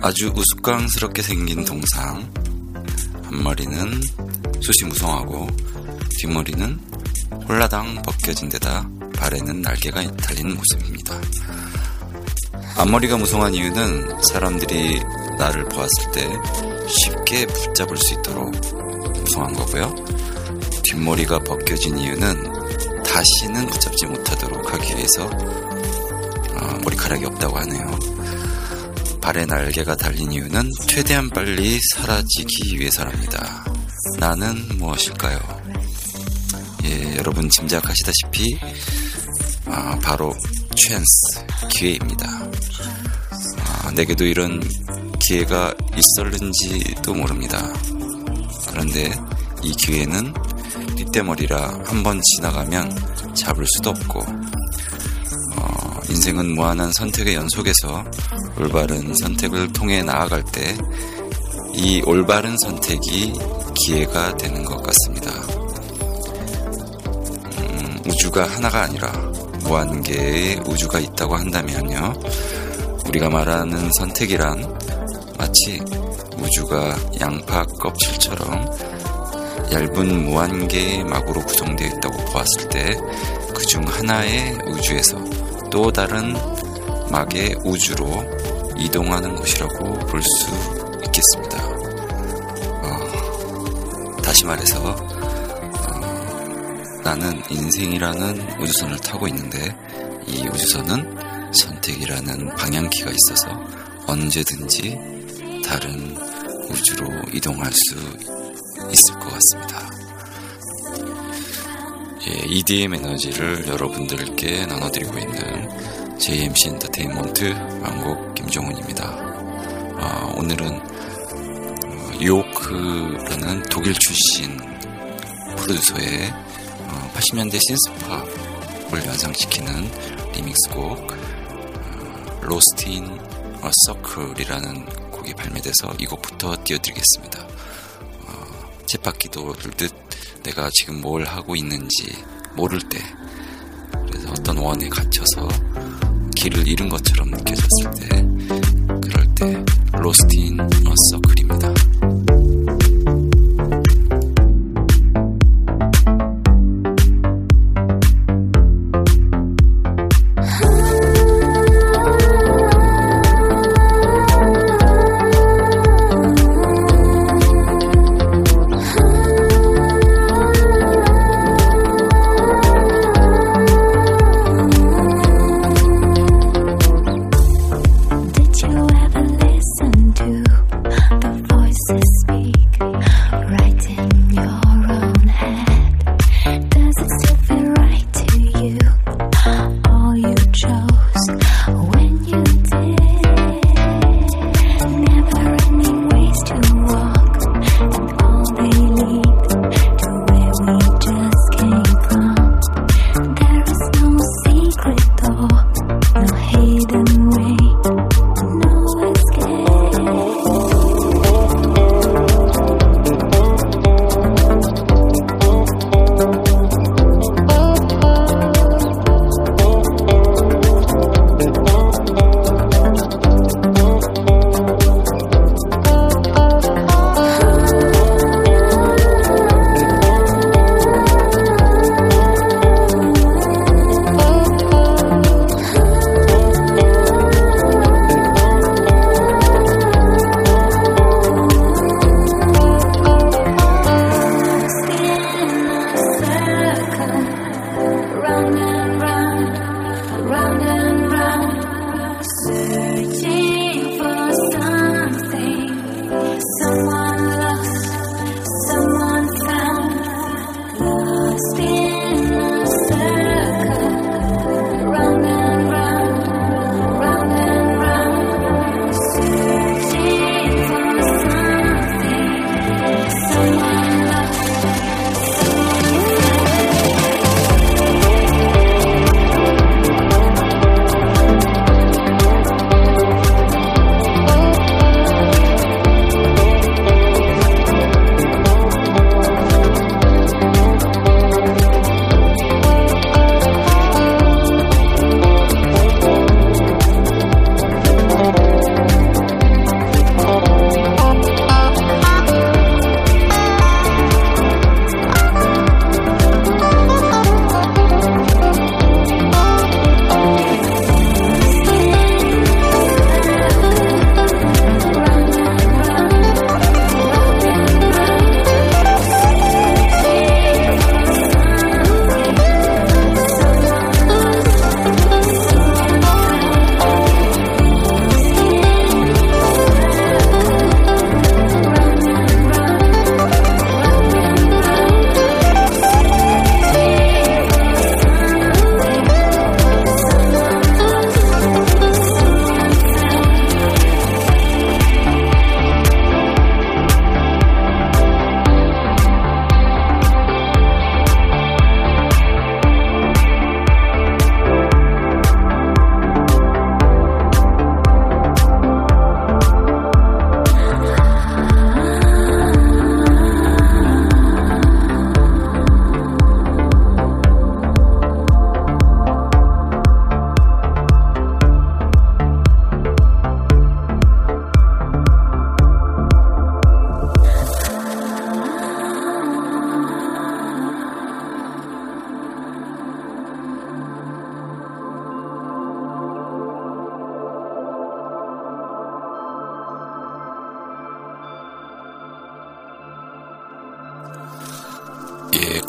아주 우스꽝스럽게 생긴 동상. 한 머리는 숱이 무성하고 뒷머리는 홀라당 벗겨진 데다 발에는 날개가 달린 모습입니다. 앞머리가 무성한 이유는 사람들이 나를 보았을 때 쉽게 붙잡을 수 있도록 무성한 거고요. 뒷머리가 벗겨진 이유는 다시는 붙잡지 못하도록 하기 위해서 어, 머리카락이 없다고 하네요. 발에 날개가 달린 이유는 최대한 빨리 사라지기 위해서랍니다. 나는 무엇일까요? 예, 여러분 짐작하시다시피 아, 바로 찬스 기회입니다. 아, 내게도 이런 기회가 있었는지도 모릅니다. 그런데 이 기회는 뒷대머리라 한번 지나가면 잡을 수도 없고 어, 인생은 무한한 선택의 연속에서 올바른 선택을 통해 나아갈 때 이 올바른 선택이 기회가 되는 것 같습니다. 음, 우주가 하나가 아니라 무한 개의 우주가 있다고 한다면요. 우리가 말하는 선택이란 마치 우주가 양파 껍질처럼 얇은 무한개의 막으로 구성되어 있다고 보았을 때 그 중 하나의 우주에서 또 다른 막의 우주로 이동하는 것이라고 볼 수 있겠습니다. 어, 다시 말해서 어, 나는 인생이라는 우주선을 타고 있는데 이 우주선은 선택이라는 방향키가 있어서 언제든지 다른 우주로 이동할 수 있을 것 같습니다. 예, EDM 에너지를 여러분들께 나눠드리고 있는 JMC 엔터테인먼트 왕곡 김종훈입니다. 아, 오늘은 어, 유오크라는 독일 출신 프로듀서의 어, 80년대 synth-pop을 연상시키는 리믹스곡 Lost In 어, Circle이라는 곡이 발매돼서 이 곡부터 띄워드리겠습니다. 어, 쳇바퀴 돌듯 내가 지금 뭘 하고 있는지 모를 때 그래서 어떤 원에 갇혀서 길을 잃은 것처럼 느껴졌을 때 그럴 때 Lost in a, Circle입니다.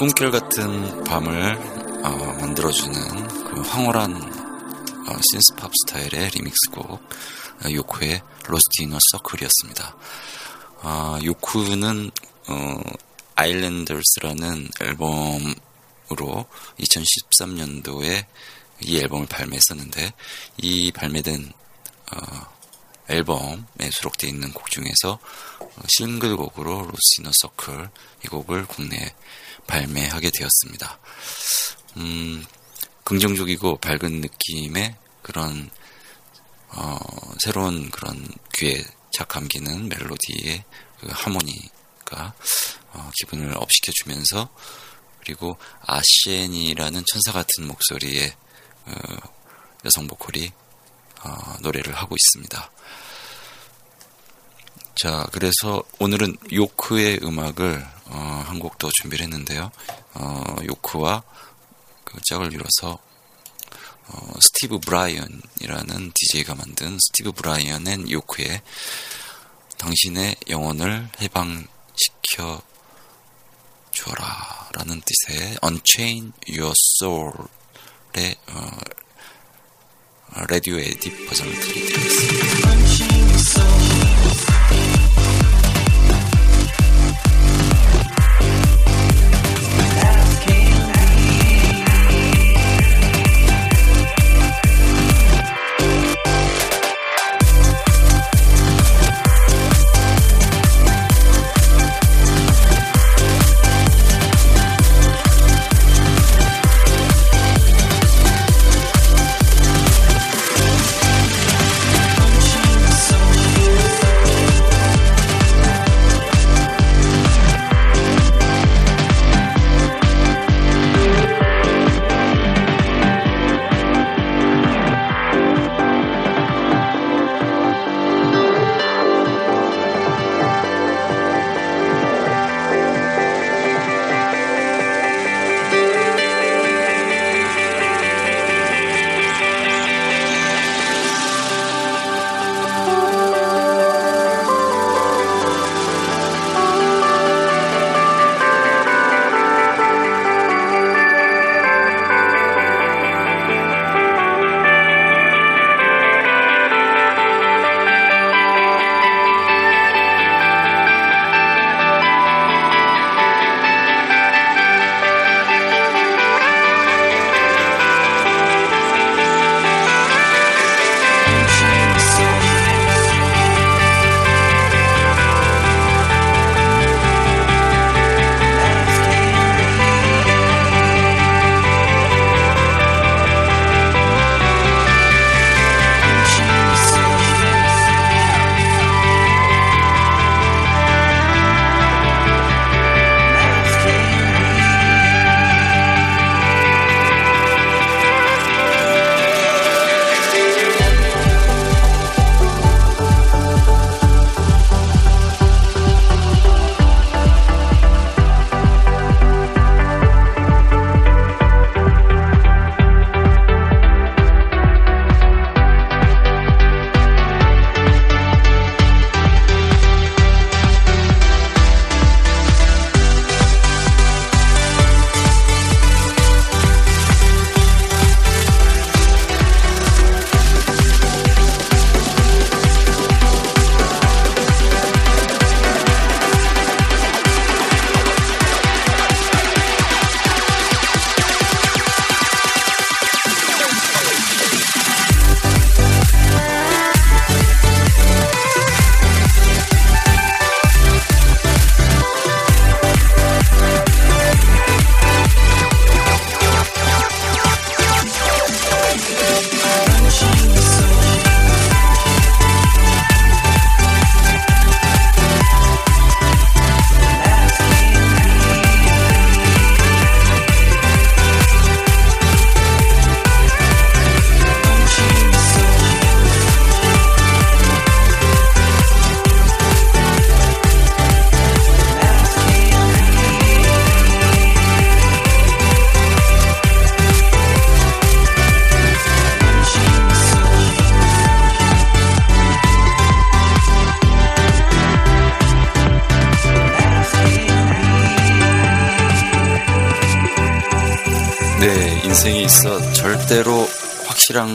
예, 꿈결 같은 밤을 어, 만들어주는 그 황홀한 어, 신스팝 스타일의 리믹스곡 어, 요크의 Lost in a Circle이었습니다. 아, 요크는 어, Islanders라는 앨범으로 2013년도에 이 앨범을 발매했었는데 이 발매된 어, 앨범에 수록되어 있는 곡 중에서 싱글곡으로 로시너 서클 이 곡을 국내에 발매하게 되었습니다. 음, 긍정적이고 밝은 느낌의 그런 어, 새로운 그런 귀에 착 감기는 멜로디의 그 하모니가 어, 기분을 업시켜 주면서 그리고 아시엔이라는 천사 같은 목소리의 어, 여성 보컬이 어, 노래를 하고 있습니다. 자, 그래서 오늘은 요크의 음악을 어, 한 곡 더 준비를 했는데요. 어, 요크와 그 짝을 이뤄서 어, 스티브 브라이언이라는 DJ가 만든 스티브 브라이언 and 요크의 당신의 영혼을 해방시켜 주어라 라는 뜻의 Unchain Your Soul의 어, 라디오 에디 버전을 들려드리겠습니다.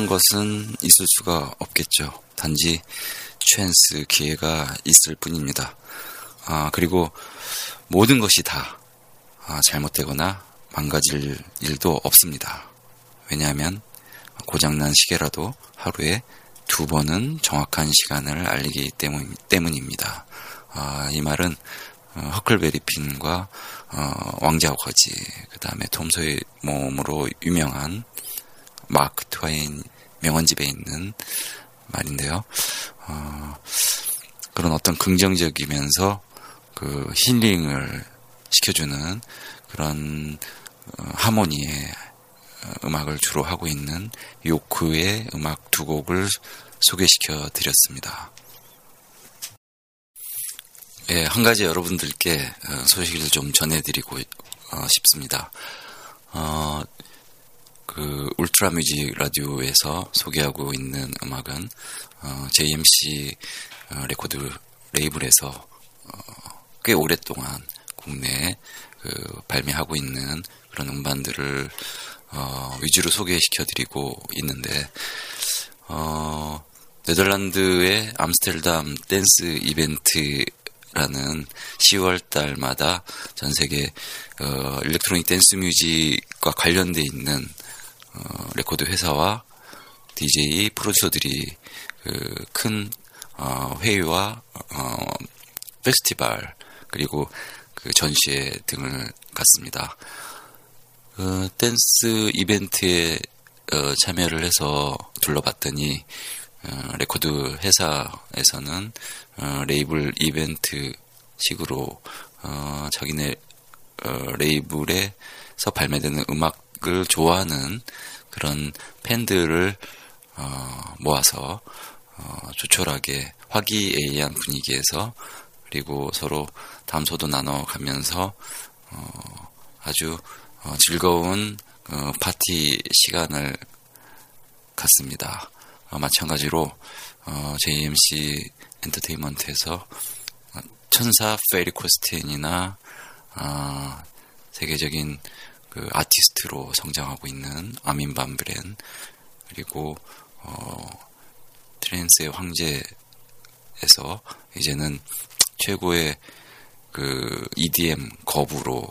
확실한 것은 있을 수가 없겠죠. 단지 찬스 기회가 있을 뿐입니다. 아, 그리고 모든 것이 다 아, 잘못되거나 망가질 일도 없습니다. 왜냐하면 고장난 시계라도 하루에 두 번은 정확한 시간을 알리기 때문, 때문입니다. 아, 이 말은 어, 허클베리 핀과 어, 왕자와 거지, 그 다음에 톰 소의 몸으로 유명한 마크 트와인 명언집에 있는 말인데요. 어, 그런 어떤 긍정적이면서 그 힐링을 시켜주는 그런 어, 하모니의 어, 음악을 주로 하고 있는 요크의 음악 두 곡을 소개시켜 드렸습니다. 예, 한 가지 여러분들께 어, 소식을 좀 전해드리고 어, 싶습니다. 어, 그 울트라 뮤직 라디오에서 소개하고 있는 음악은 어, JMC 어, 레코드 레이블에서 어, 꽤 오랫동안 국내에 그 발매하고 있는 그런 음반들을 어, 위주로 소개시켜드리고 있는데 어, 네덜란드의 암스테르담 댄스 이벤트라는 10월 달마다 전 세계 어, electronic dance music과 관련돼 있는 어, 레코드 회사와 DJ 프로듀서들이 그 큰 어, 회의와 어, 페스티벌 그리고 그 전시회 등을 갖습니다. 그 댄스 이벤트에 어, 참여를 해서 둘러봤더니 어, 레코드 회사에서는 어, 레이블 이벤트 식으로 어, 자기네 어, 레이블에서 발매되는 음악을 좋아하는 그런 팬들을 어, 모아서 조촐하게 화기애애한 분위기에서 그리고 서로 담소도 나눠가면서 아주 즐거운 파티 시간을 갖습니다. 마찬가지로 JMC 엔터테인먼트에서 천사 페리 코스텐이나 어, 세계적인 그 아티스트로 성장하고 있는 아민 반 뷰렌 그리고 어, trance의 황제에서 이제는 최고의 그 EDM 거부로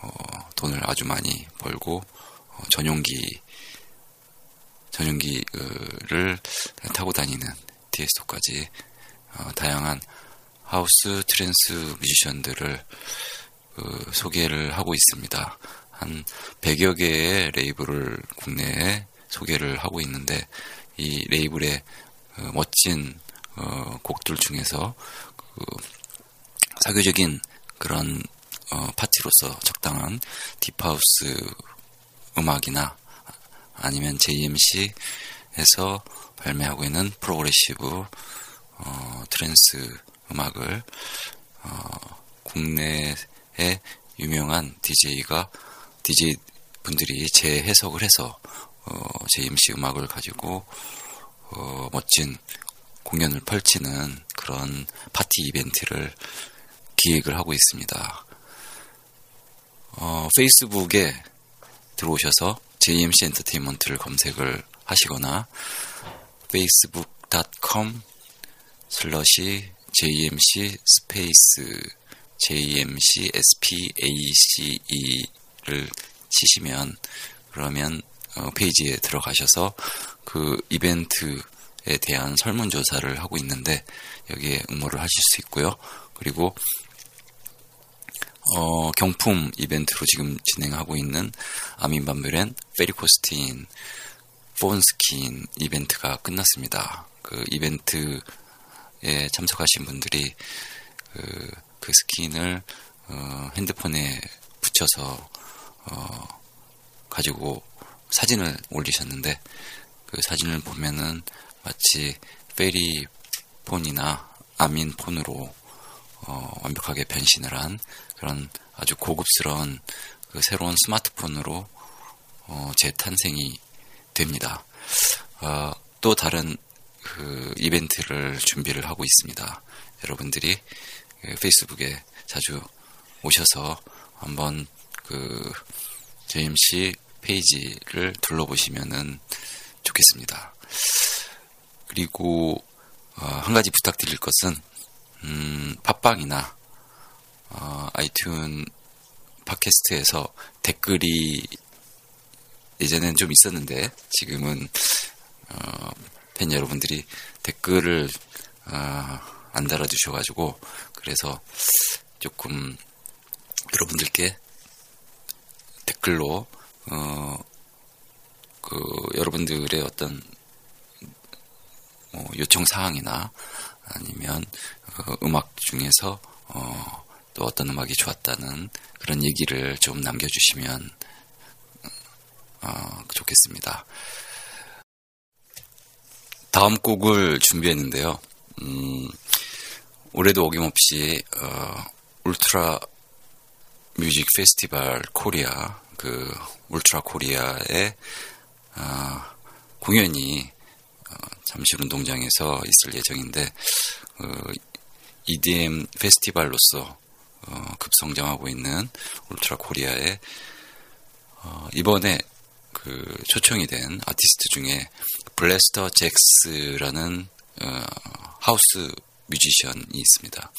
어, 돈을 아주 많이 벌고 어, 전용기 전용기를 타고 다니는 티에스토까지 어, 다양한 house trance 뮤지션들을 그 소개를 하고 있습니다. 한 100여 개의 레이블을 국내에 소개를 하고 있는데 이 레이블의 어, 멋진 어, 곡들 중에서 그 사교적인 그런 어, 파티로서 적당한 deep house 음악이나 아니면 JMC에서 발매하고 있는 progressive 어, trance 음악을 어, 국내에 유명한 DJ가 DJ 분들이 재해석을 해서 어, JMC 음악을 가지고 어, 멋진 공연을 펼치는 그런 파티 이벤트를 기획을 하고 있습니다. 어, 페이스북에 들어오셔서 JMC 엔터테인먼트를 검색을 하시거나 facebook.com slash JMC space JMC SPACE 를 치시면 그러면 어, 페이지에 들어가셔서 그 이벤트에 대한 설문조사를 하고 있는데 여기에 응모를 하실 수 있고요. 그리고 어, 경품 이벤트로 지금 진행하고 있는 아민 반브렌 페리코스틴 폰스킨 이벤트가 끝났습니다. 그 이벤트에 참석하신 분들이 그, 그 스킨을 어, 핸드폰에 붙여서 어, 가지고 사진을 올리셨는데 그 사진을 보면은 마치 페리 폰이나 아민 폰으로 어, 완벽하게 변신을 한 그런 아주 고급스러운 그 새로운 스마트폰으로 어, 재탄생이 됩니다. 어, 또 다른 그 이벤트를 준비를 하고 있습니다. 여러분들이 그 페이스북에 자주 오셔서 한번 그 JMC 페이지를 둘러보시면은 좋겠습니다. 그리고 어, 한 가지 부탁드릴 것은 음, 팟빵이나 어, 아이튠 팟캐스트에서 댓글이 예전엔 좀 있었는데 지금은 어, 팬 여러분들이 댓글을 어, 안 달아주셔가지고 그래서 조금 여러분들께 댓글로 어, 그 여러분들의 어떤 뭐 요청 사항이나 아니면 그 음악 중에서 어, 또 어떤 음악이 좋았다는 그런 얘기를 좀 남겨주시면 어, 좋겠습니다. 다음 곡을 준비했는데요. 음, 올해도 어김없이 어, 울트라 뮤직 페스티벌 코리아 그 울트라 코리아의 어, 공연이 어, 잠실 운동장에서 있을 예정인데 어, EDM 페스티벌로서 어, 급성장하고 있는 울트라 코리아의 어, 이번에 그 초청이 된 아티스트 중에 블래스터 잭스라는 어, 하우스 뮤지션이 있습니다.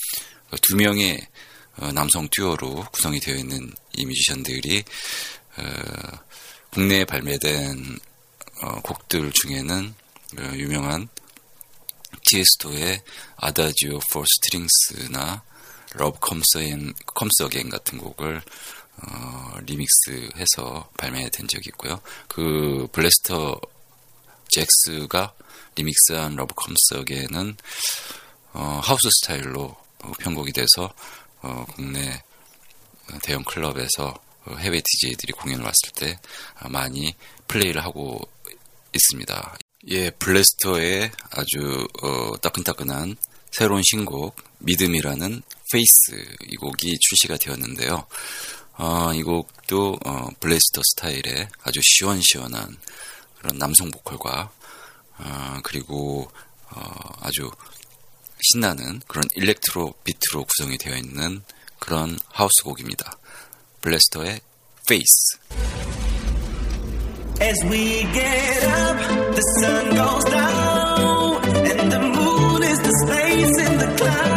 두 명의 어, 남성 듀오로 구성이 되어 있는 이 뮤지션들이 어, 국내에 발매된 어, 곡들 중에는 유명한 티에스토의 Adagio for Strings나 Love Comes Again, Comes Again 같은 곡을 어, 리믹스해서 발매된 적이 있고요. 그 블래스터 잭스가 리믹스한 Love Comes Again은 어, 하우스 스타일로 편곡이 돼서 어, 국내 대형 클럽에서 해외 DJ들이 공연을 왔을 때 많이 플레이를 하고 있습니다. 예, 블래스터의 아주 어, 따끈따끈한 새로운 신곡 믿음이라는 Faith 이 곡이 출시가 되었는데요. 어, 이 곡도 어, 블래스터 스타일의 아주 시원시원한 그런 남성 보컬과 어, 그리고 어, 아주 신나는 그런 electro 비트로 구성이 되어 있는 그런 하우스 곡입니다. 블래스터의 페이스. As we get up, the sun goes down, and the moon is the space in the cloud,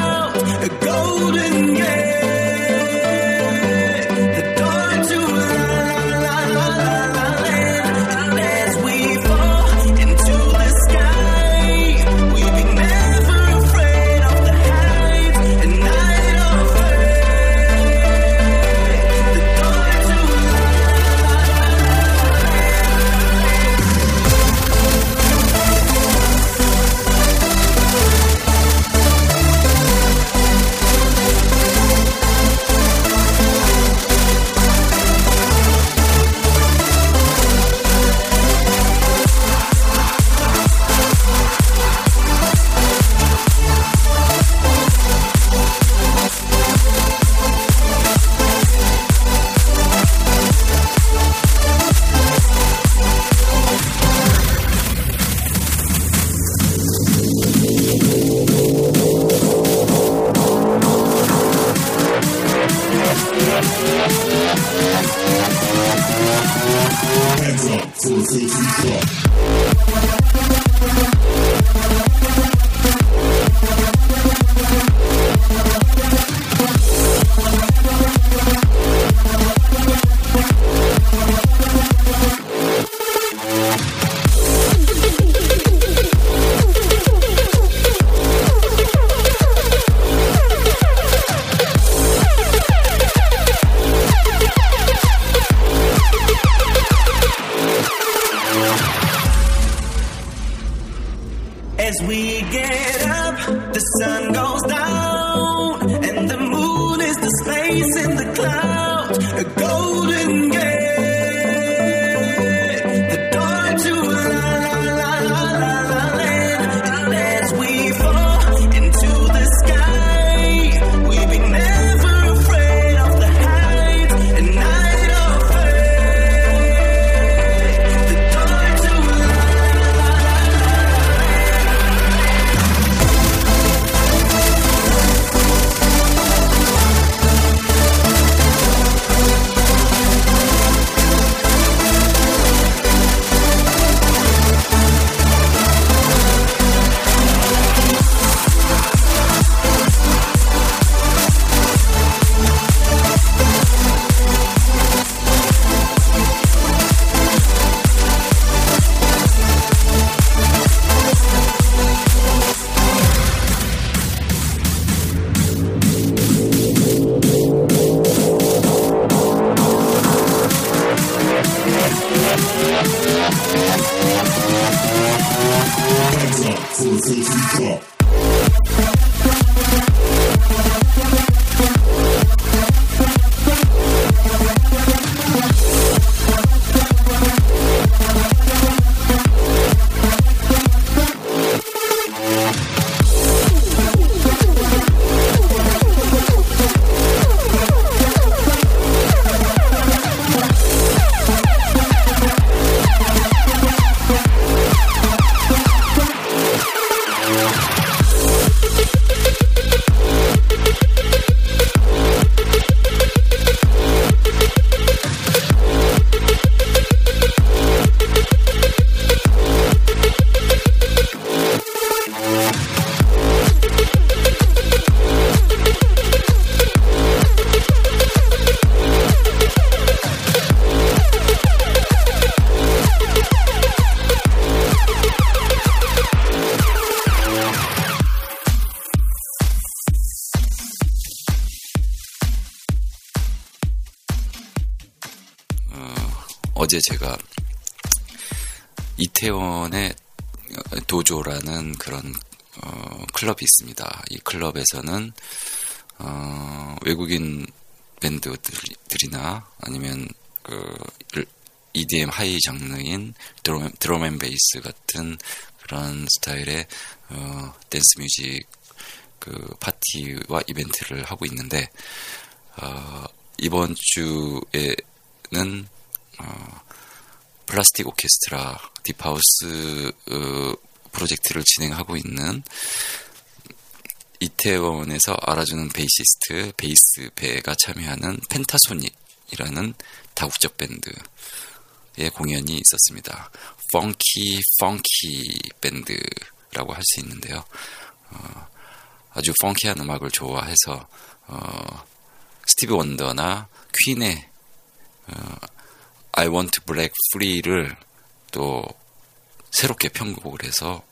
있습니다. 이 클럽에서는 어, 외국인 밴드들이나 아니면 그 EDM 하위 장르인 드럼, drum and bass 같은 그런 스타일의 어, 댄스 뮤직 그 파티와 이벤트를 하고 있는데 어, 이번 주에는 어, 플라스틱 오케스트라 deep house 어, 프로젝트를 진행하고 있는 이태원에서 알아주는 베이시스트 베이스 배가 참여하는 펜타소닉이라는 다국적 밴드의 공연이 있었습니다. funky funky 밴드라고 할 수 있는데요. 어, 아주 funky한 음악을 좋아해서 어, 스티브 원더나 퀸의 어, I Want Black Free를 또 새롭게 편곡을 해서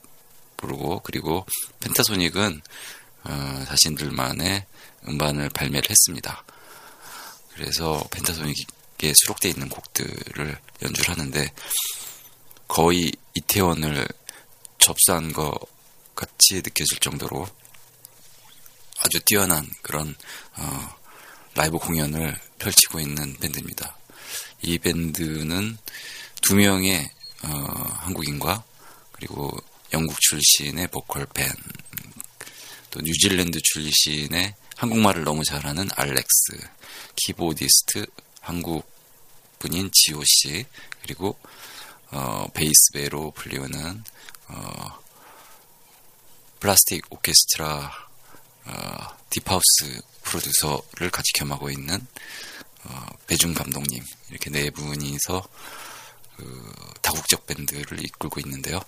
부르고 그리고 펜타소닉은 어, 자신들만의 음반을 발매를 했습니다. 그래서 펜타소닉에 수록되어 있는 곡들을 연주를 하는데 거의 이태원을 접수한 것 같이 느껴질 정도로 아주 뛰어난 그런 어, 라이브 공연을 펼치고 있는 밴드입니다. 이 밴드는 두 명의 어, 한국인과 그리고 영국 출신의 보컬 밴, 또 뉴질랜드 출신의 한국말을 너무 잘하는 알렉스, 키보디스트 한국 분인 지호 씨, 그리고 어, 베이스 배로 불리우는 어, 플라스틱 오케스트라 어, deep house 프로듀서를 같이 겸하고 있는 어, 배준 감독님 이렇게 네 분이서 그 다국적 밴드를 이끌고 있는데요.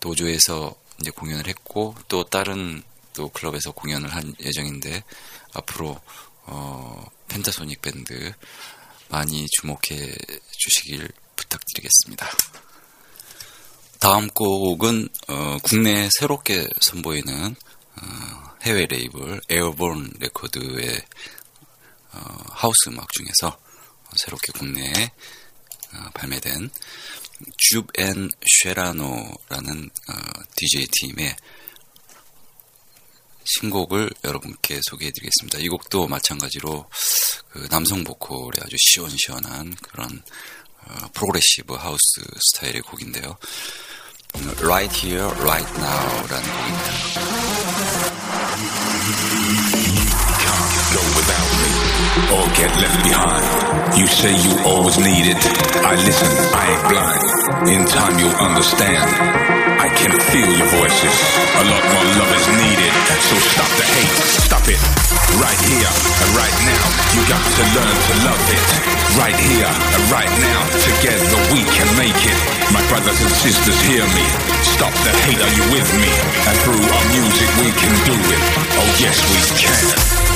도조에서 이제 공연을 했고 또 다른 또 클럽에서 공연을 할 예정인데 앞으로 어, 펜타소닉 밴드 많이 주목해 주시길 부탁드리겠습니다. 다음 곡은 어, 국내에 새롭게 선보이는 어, 해외 레이블 에어본 레코드의 어, 하우스 음악 중에서 새롭게 국내에 어, 발매된 줍앤 쉐라노라는 어, DJ 팀의 신곡을 여러분께 소개해드리겠습니다. 이 곡도 마찬가지로 그 남성 보컬의 아주 시원시원한 그런 어, 프로그레시브 하우스 스타일의 곡인데요. Right Here, Right Now라는 곡입니다. Or get left behind. You say you always need it. I listen, I ain't blind. In time you'll understand. I can feel your voices. A lot more love is needed. So stop the hate, stop it. Right here and right now. You got to learn to love it. Right here and right now. Together we can make it. My brothers and sisters, hear me. Stop the hate, are you with me? And through our music we can do it. Oh yes, we can.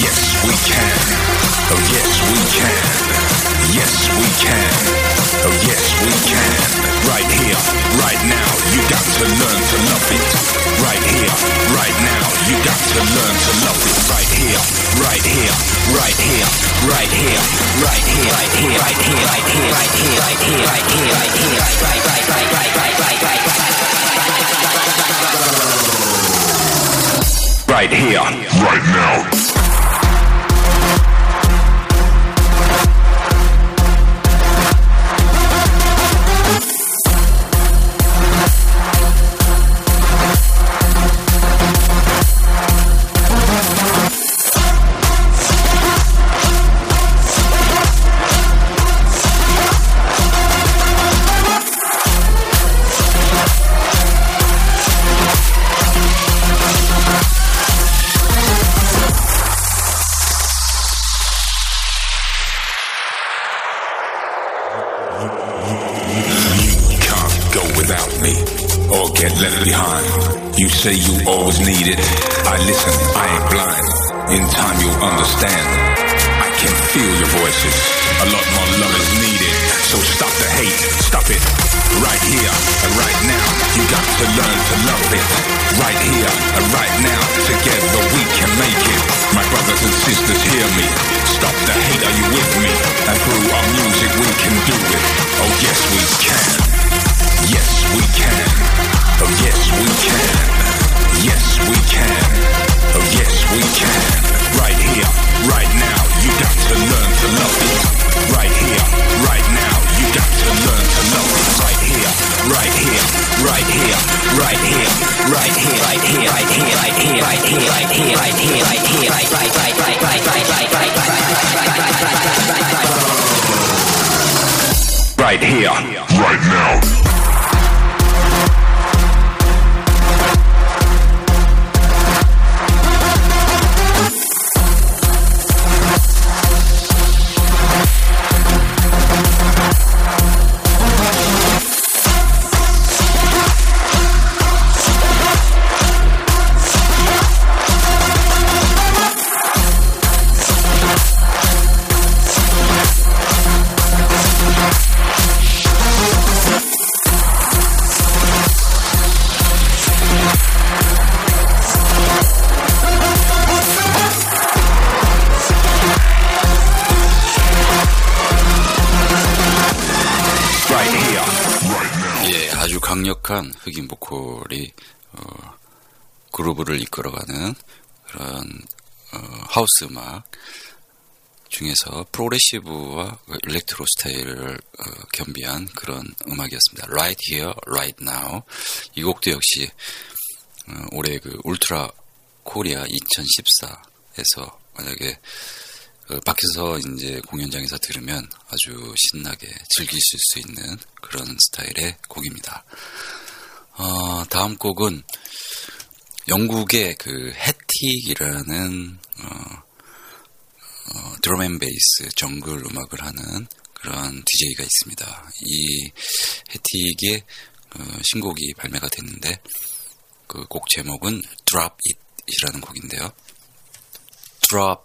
Yes, we can. Oh, yes, we can. Yes, we can. Oh, yes, we can. Right here, right now, you got to learn to love it. Right here, right now, you got to learn to love it. Right here, right here, right here, right here, right here, right here, right here, right here, right here, right here, right here, right here, right, here, right, right, right, right, right, right, right. Right here, right now. Say you always need it. I listen, I ain't blind. In time you'll understand. I can feel your voices. A lot more love is needed. So stop the hate, stop it. Right here and right now. You got to learn to love it. Right here and right now. Together we can make it. My brothers and sisters, hear me. Stop the hate, are you with me? And through our music we can do it. Oh yes we can. Yes we can. Oh yes we can. Yes we can. Oh yes we can. Right here, right now. You got to learn to love it. Right here, right now. You got to learn to love it. Right here, right here, right here, right here, right here, right here, right here, right here, right here, right here, right here, right here, right, right, right, right, right, right, right, right, Right here, right now. 그루브를 이끌어가는 그런 어, 하우스 음악 중에서 프로그레시브와 일렉트로 스타일을 어, 겸비한 그런 음악이었습니다. Right Here, Right Now. 이 곡도 역시 어, 올해 그 울트라 코리아 2014에서 만약에 그 밖에서 이제 공연장에서 들으면 아주 신나게 즐기실 수 있는 그런 스타일의 곡입니다. 어, 다음 곡은 영국의 그 해틱이라는 어, 어, drum and bass 정글 음악을 하는 그런 DJ가 있습니다. 이 해틱의 어, 신곡이 발매가 됐는데 그 곡 제목은 Drop It이라는 곡인데요. Drop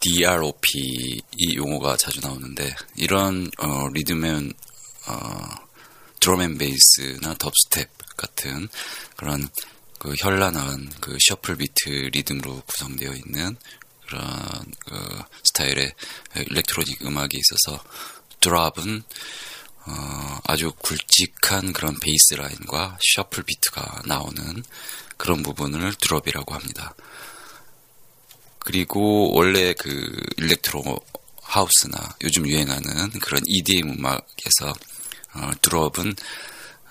DROP 이 용어가 자주 나오는데 이런 어, 리듬은 어, drum and bass나 dubstep 같은 그런 그 현란한 그 셔플 비트 리듬으로 구성되어 있는 그런 그 스타일의 electronic 음악이 있어서 drop은 어, 아주 굵직한 그런 베이스 라인과 셔플 비트가 나오는 그런 부분을 drop이라고 합니다. 그리고 원래 그 electro house나 요즘 유행하는 그런 EDM 음악에서 어, drop은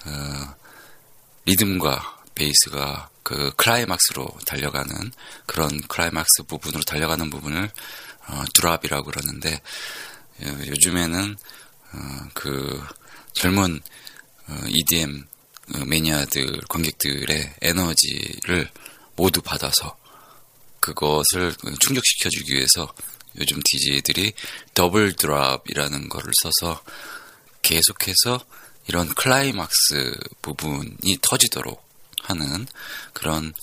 어, 리듬과 베이스가 그 클라이막스로 달려가는 그런 클라이막스 부분으로 달려가는 부분을 어, drop이라고 그러는데 어, 요즘에는 어, 그 젊은 어, EDM 어, 매니아들 관객들의 에너지를 모두 받아서 그것을 충족시켜주기 위해서 요즘 DJ들이 double drop이라는 거를 써서 계속해서 이런 클라이막스 부분이 터지도록 하는 그런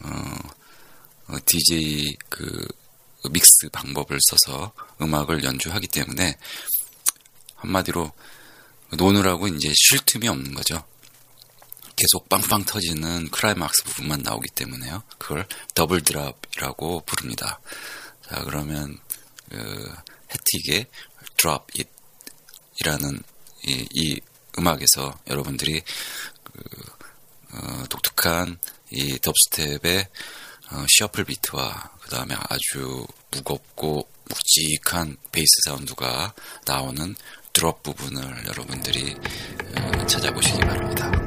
어, 어, DJ 그 믹스 방법을 써서 음악을 연주하기 때문에 한마디로 노느라고 이제 쉴 틈이 없는 거죠. 계속 빵빵 터지는 클라이막스 부분만 나오기 때문에요. 그걸 double drop이라고 부릅니다. 자, 그러면 그 해틱의 Drop It 이라는 이, 이 음악에서 여러분들이 그 어, 독특한 이 dubstep의 어, 셔플 비트와 그 다음에 아주 무겁고 묵직한 베이스 사운드가 나오는 드롭 부분을 여러분들이 어, 찾아보시기 바랍니다.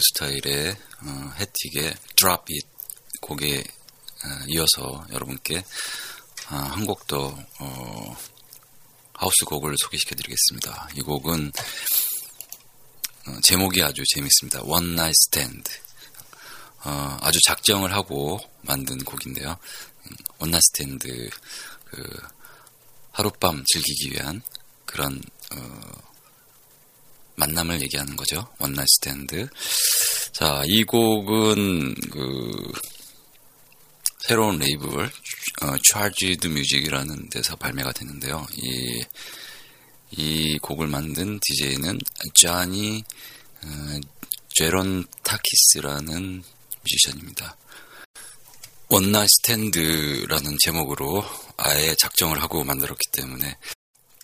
스 스타일의 어, 해틱의 Drop It 곡에 어, 이어서 여러분께 아, 한곡더 어, 하우스 곡을 소개시켜 드리겠습니다. 이 곡은 어, 제목이 아주 재밌습니다. One Night Stand. 어, 아주 작정을 하고 만든 곡인데요. 음, One Night Stand 그 하룻밤 즐기기 위한 그런 어, 만남을 얘기하는 거죠. one night stand. 자, 이 곡은 그 새로운 레이블 어, Charged Music이라는 데서 발매가 됐는데요. 이, 이 곡을 만든 DJ는 자니 어, 제론 타키스라는 뮤지션입니다. One Night Stand라는 제목으로 아예 작정을 하고 만들었기 때문에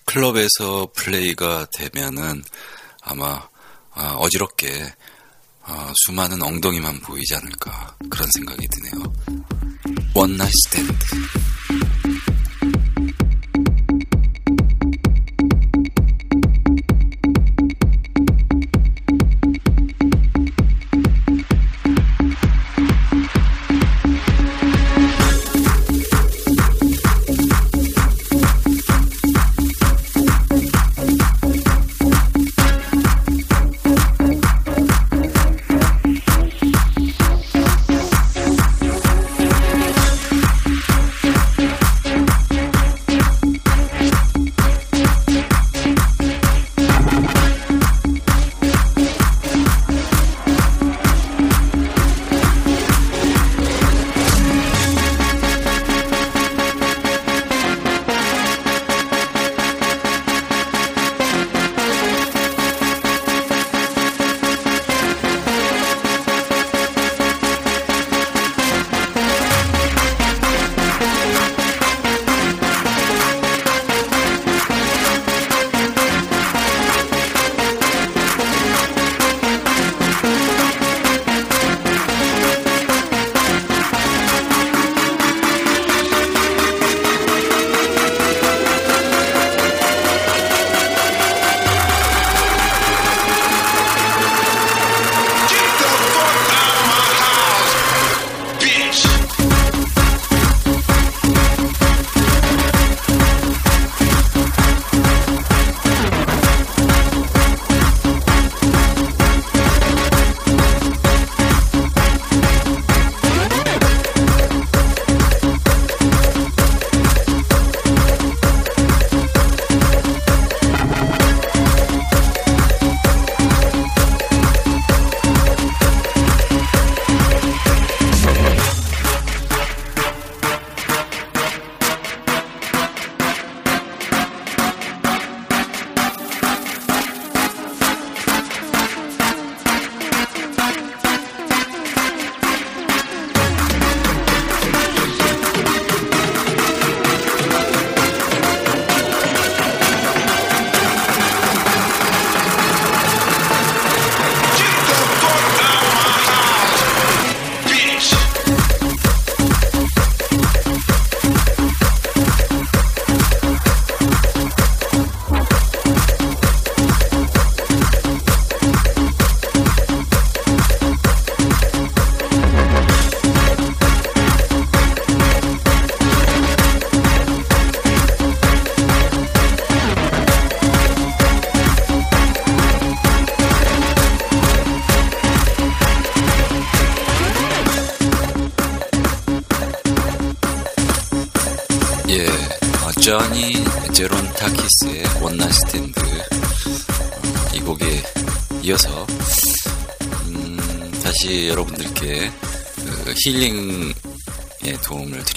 클럽에서 플레이가 되면은 아마 아, 어지럽게 어, 수많은 엉덩이만 보이지 않을까 그런 생각이 드네요. One Night Stand.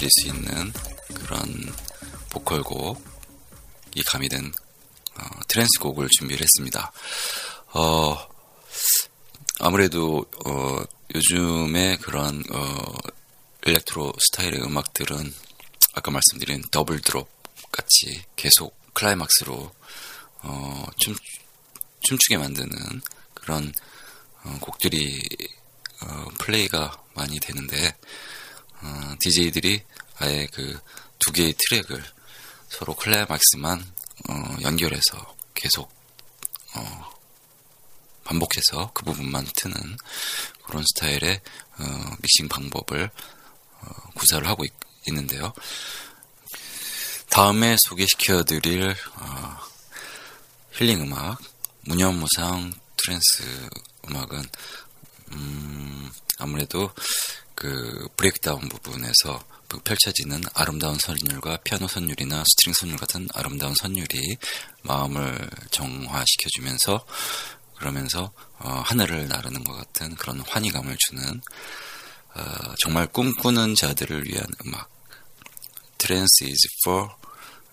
드릴 수 있는 그런 보컬곡이 가미된 어, trance 곡을 준비를 했습니다. 어, 아무래도 어, 요즘에 그런 어, electro 스타일의 음악들은 아까 말씀드린 double drop 같이 계속 클라이막스로 어, 춤 춤추게 만드는 그런 어, 곡들이 어, 플레이가 많이 되는데 어, DJ들이 아예 그 두 개의 트랙을 서로 클라이막스만 어, 연결해서 계속 어, 반복해서 그 부분만 트는 그런 스타일의 어, 믹싱 방법을 어, 구사를 하고 있, 는데요. 다음에 소개시켜드릴 어, 힐링 음악 무념무상 trance 음악은 음, 아무래도 그 breakdown 부분에서 펼쳐지는 아름다운 선율과 피아노 선율이나 string 선율 같은 아름다운 선율이 마음을 정화시켜주면서 그러면서 어, 하늘을 나르는 것 같은 그런 환희감을 주는 어, 정말 꿈꾸는 자들을 위한 음악. Trance is for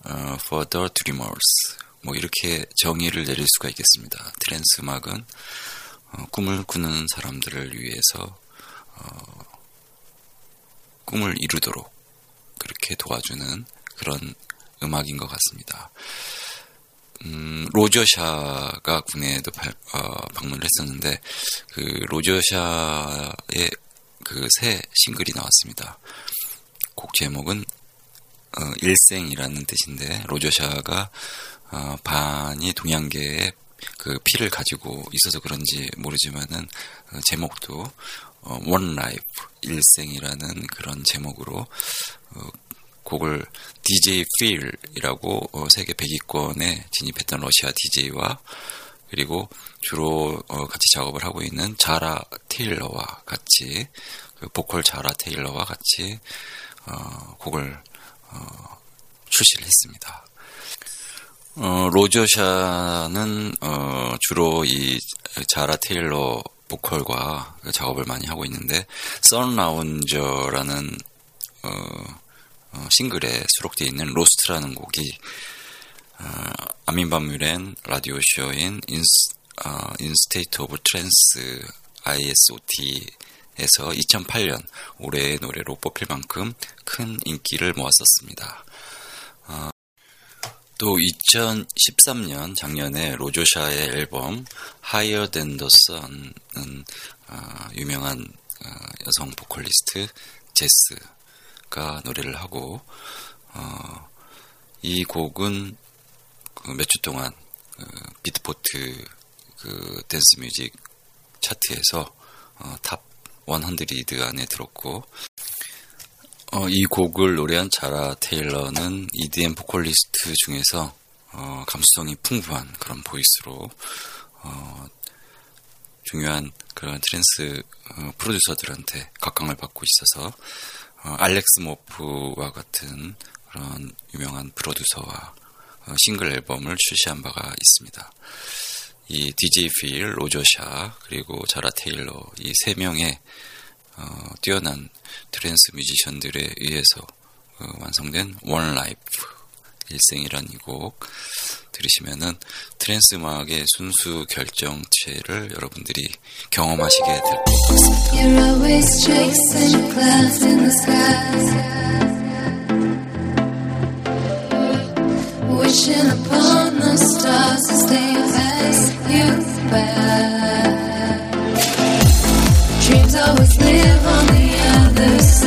uh, for the dreamers. 뭐 이렇게 정의를 내릴 수가 있겠습니다. trance 음악은 어, 꿈을 꾸는 사람들을 위해서 어, 꿈을 이루도록 그렇게 도와주는 그런 음악인 것 같습니다. 음, 로저샤가 국내에도 발- 어, 방문을 했었는데 그 로저샤의 그 새 싱글이 나왔습니다. 곡 제목은 어, 일생이라는 뜻인데 로저샤가 어, 반이 동양계의 그 피를 가지고 있어서 그런지 모르지만은 어, 제목도 어, One Life 일생이라는 그런 제목으로 어, 곡을 DJ Feel이라고 어, 세계 100위권에 진입했던 러시아 DJ와 그리고 주로 어, 같이 작업을 하고 있는 자라 테일러와 같이 그 보컬 자라 테일러와 같이 어, 곡을 어, 출시를 했습니다. 어, 로저샤는 어, 주로 이 자라 테일러 보컬과 그 작업을 많이 하고 있는데 썬 라운저라는 어, 어, 싱글에 수록되어 있는 Lost라는 곡이 어, 아민 바뮤렌 라디오 쇼인 인스, 어, In State of Trance ASOT에서 2008년 올해의 노래로 뽑힐 만큼 큰 인기를 모았었습니다. 어, 또 2013년 작년에 로조샤의 앨범 Higher Than the Sun은 어, 유명한 어, 여성 보컬리스트 제스가 노래를 하고 어, 이 곡은 그 몇주 동안 그 비트포트 그 dance music 차트에서 어, top100 안에 들었고 어, 이 곡을 노래한 자라 테일러는 EDM 보컬리스트 중에서 어, 감수성이 풍부한 그런 voice로 어, 중요한 그런 trance 어, 프로듀서들한테 각광을 받고 있어서 어, 알렉스 모프와 같은 그런 유명한 프로듀서와 어, 싱글 앨범을 출시한 바가 있습니다. 이 DJ 필, 로저샤 그리고 자라 테일러 이 세 명의 어, 뛰어난 trance 뮤지션들에 의해서 어, 완성된 One Life 일생이란 이 곡 들으시면은 trance 음악의 순수 결정체를 여러분들이 경험하시게 될 것 같습니다. Always live on the other side.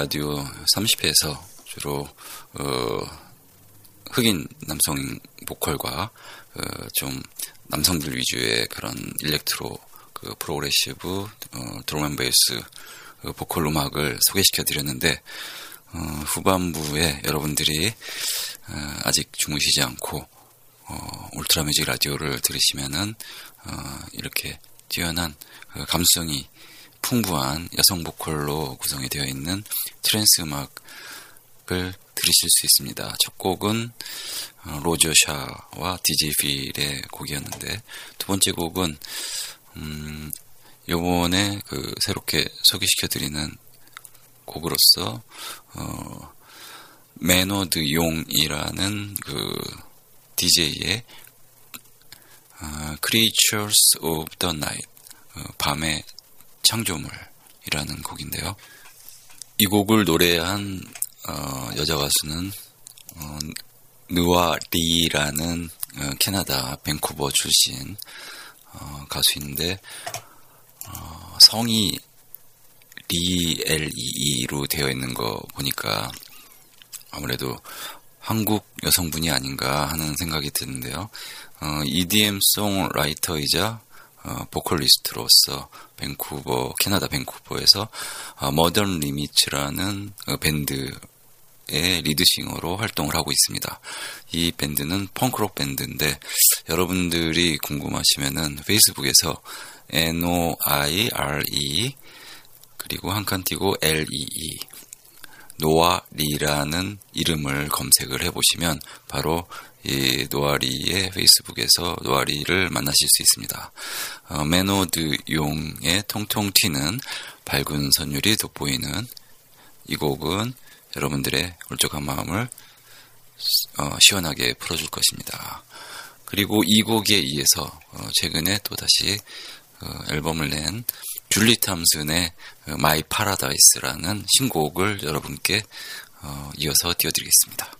라디오 30회에서 주로 어, 흑인 남성 보컬과 어, 좀 남성들 위주의 그런 electro 그 progressive 어, drum and bass 그 보컬 음악을 소개시켜 드렸는데 어, 후반부에 여러분들이 어, 아직 주무시지 않고 어, 울트라 뮤직 라디오를 들으시면은 어, 이렇게 뛰어난 그 감수성이 풍부한 여성 보컬로 구성이 되어 있는 trance 음악을 들으실 수 있습니다. 첫 곡은 어, 로저 샤와 DJ 필의 곡이었는데 두 번째 곡은 음, 요번에 그 새롭게 소개시켜 드리는 곡으로서 어, 매너드 용이라는 그 DJ의 어, Creatures of the Night 어, 밤의 창조물이라는 곡인데요. 이 곡을 노래한 어, 여자 가수는 어, 느와 리라는 어, 캐나다 밴쿠버 출신 어, 가수인데 어, 성이 리엘이로 되어 있는 거 보니까 아무래도 한국 여성분이 아닌가 하는 생각이 드는데요. 어, EDM songwriter이자 어, 보컬리스트로서 밴쿠버 캐나다 밴쿠버에서 어, 머던 리미츠라는 어, 밴드 의 lead singer로 활동을 하고 있습니다. 이 밴드는 펑크록 밴드인데 여러분들이 궁금하시면은 페이스북에서 N-O-I-R-E 그리고 한 칸 띄고 L-E-E 노아리라는 이름을 검색을 해보시면 바로 이 노아리의 페이스북에서 노아리를 만나실 수 있습니다. 어, 메노드 용의 통통 튀는 밝은 선율이 돋보이는 이 곡은 여러분들의 울적한 마음을 어, 시원하게 풀어줄 것입니다. 그리고 이 곡에 이어서 어, 최근에 또 다시 어, 앨범을 낸 줄리 탐슨의 마이 파라다이스라는 신곡을 여러분께 어, 이어서 띄워드리겠습니다.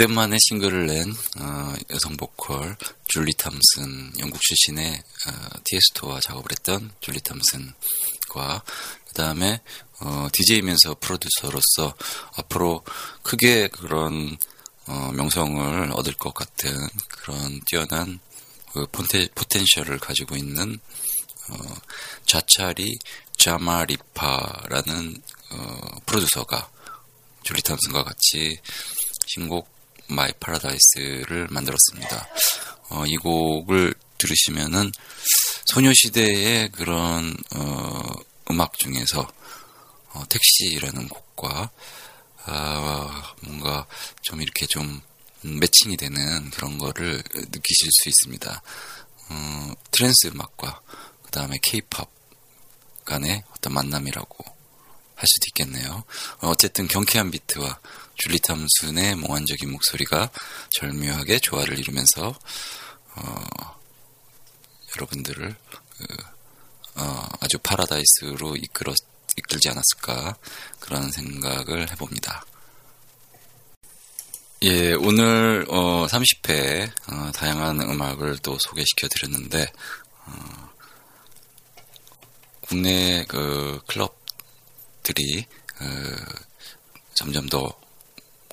오랜만에 싱글을 낸 어, 여성 보컬 줄리 탐슨, 영국 출신의 어, 티에스토와 작업을 했던 줄리 탐슨과 그 다음에 어, DJ이면서 프로듀서로서 앞으로 크게 그런 어, 명성을 얻을 것 같은 그런 뛰어난 그 포텐, 포텐셜을 가지고 있는 어, 자차리 자마리파라는 어, 프로듀서가 줄리 탐슨과 같이 신곡 My Paradise를 만들었습니다. 어, 이 곡을 들으시면은 소녀시대의 그런 어, 음악 중에서 어, 택시라는 곡과 아, 뭔가 좀 이렇게 좀 matching이 되는 그런 거를 느끼실 수 있습니다. 어, trance 음악과 그 다음에 케이팝 간의 어떤 만남이라고 할 수도 있겠네요. 어, 어쨌든 경쾌한 비트와 줄리 탐순의 몽환적인 목소리가 절묘하게 조화를 이루면서 어, 여러분들을 그, 어, 아주 파라다이스로 이끌어 이끌지 않았을까 그런 생각을 해봅니다. 예, 오늘 어, 30회 어, 다양한 음악을 또 소개시켜 드렸는데 어, 국내 그 클럽 들이 어, 점점 더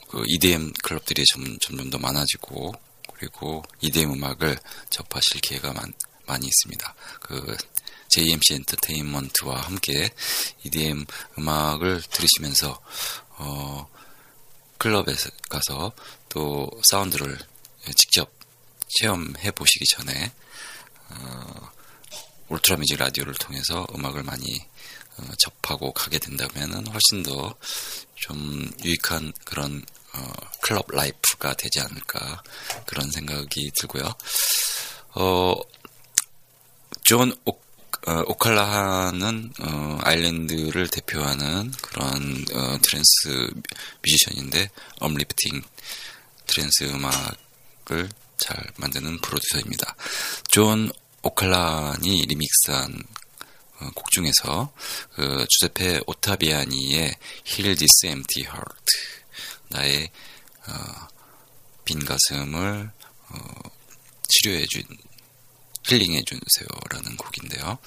그 EDM 클럽들이 점, 점점 더 많아지고 그리고 EDM 음악을 접하실 기회가 많, 많이 있습니다. 그 JMC 엔터테인먼트와 함께 EDM 음악을 들으시면서 어, 클럽에 가서 또 사운드를 직접 체험해 보시기 전에 어, 울트라 뮤직 라디오를 통해서 음악을 많이 어, 접하고 가게 된다면 훨씬 더 좀 유익한 그런 어, 클럽 라이프가 되지 않을까 그런 생각이 들고요. 어, 존 오, 어, 오칼라한은 어, 아일랜드를 대표하는 그런 어, trance 뮤지션인데 uplifting trance 음악을 잘 만드는 프로듀서입니다. 존 오칼란이 리믹스한 어, 곡 중에서 그 주제페 오타비아니의 Heal This Empty Heart 나의 어, 빈 가슴을 어, 치료해준 힐링해주세요라는 곡인데요.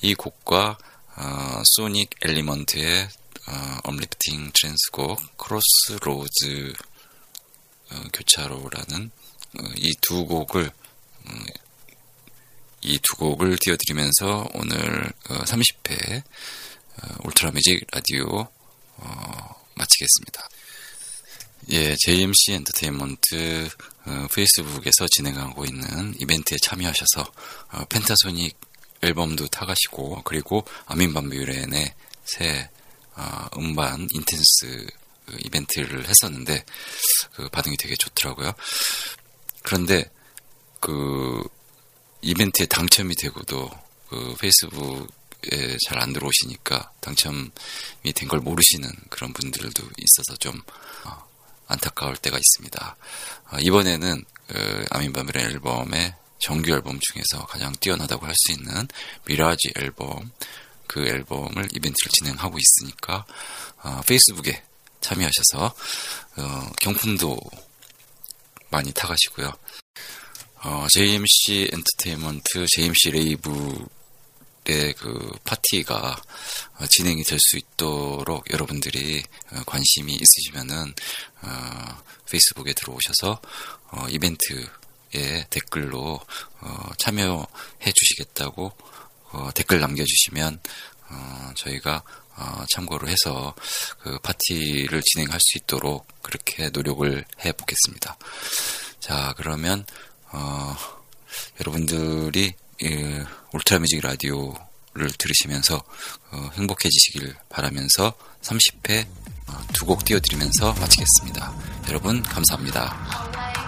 이 곡과 어, 소닉 엘리먼트의 어, uplifting trance곡 Crossroads 어, 교차로라는 어, 이두 곡을 이 두 곡을 띄워드리면서 오늘 30회 울트라 뮤직 라디오 어, 마치겠습니다. 예, JMC 엔터테인먼트 어, 페이스북에서 진행하고 있는 이벤트에 참여하셔서 어, 펜타소닉 앨범도 타가시고 그리고 아민밤비유렌의 새 어, 음반 인텐스 그 이벤트를 했었는데 그 반응이 되게 좋더라고요. 그런데 그 이벤트에 당첨이 되고도 그 페이스북에 잘 안 들어오시니까 당첨이 된 걸 모르시는 그런 분들도 있어서 좀 어, 안타까울 때가 있습니다. 어, 이번에는 그 아민밤의 앨범의 정규 앨범 중에서 가장 뛰어나다고 할 수 있는 Mirage 앨범 그 앨범을 이벤트를 진행하고 있으니까 어, 페이스북에 참여하셔서 어, 경품도 많이 타가시고요. 어, JMC 엔터테인먼트, JMC 레이브의 그 파티가 어, 진행이 될 수 있도록 여러분들이 어, 관심이 있으시면은 어, 페이스북에 들어오셔서 어, 이벤트에 댓글로 어, 참여해 주시겠다고 어, 댓글 남겨주시면 어, 저희가 어, 참고를 해서 그 파티를 진행할 수 있도록 그렇게 노력을 해 보겠습니다. 자, 그러면 어, 여러분들이 이 울트라 뮤직 라디오를 들으시면서 어, 행복해지시길 바라면서 30회 어, 두곡 띄워드리면서 마치겠습니다. 여러분 감사합니다.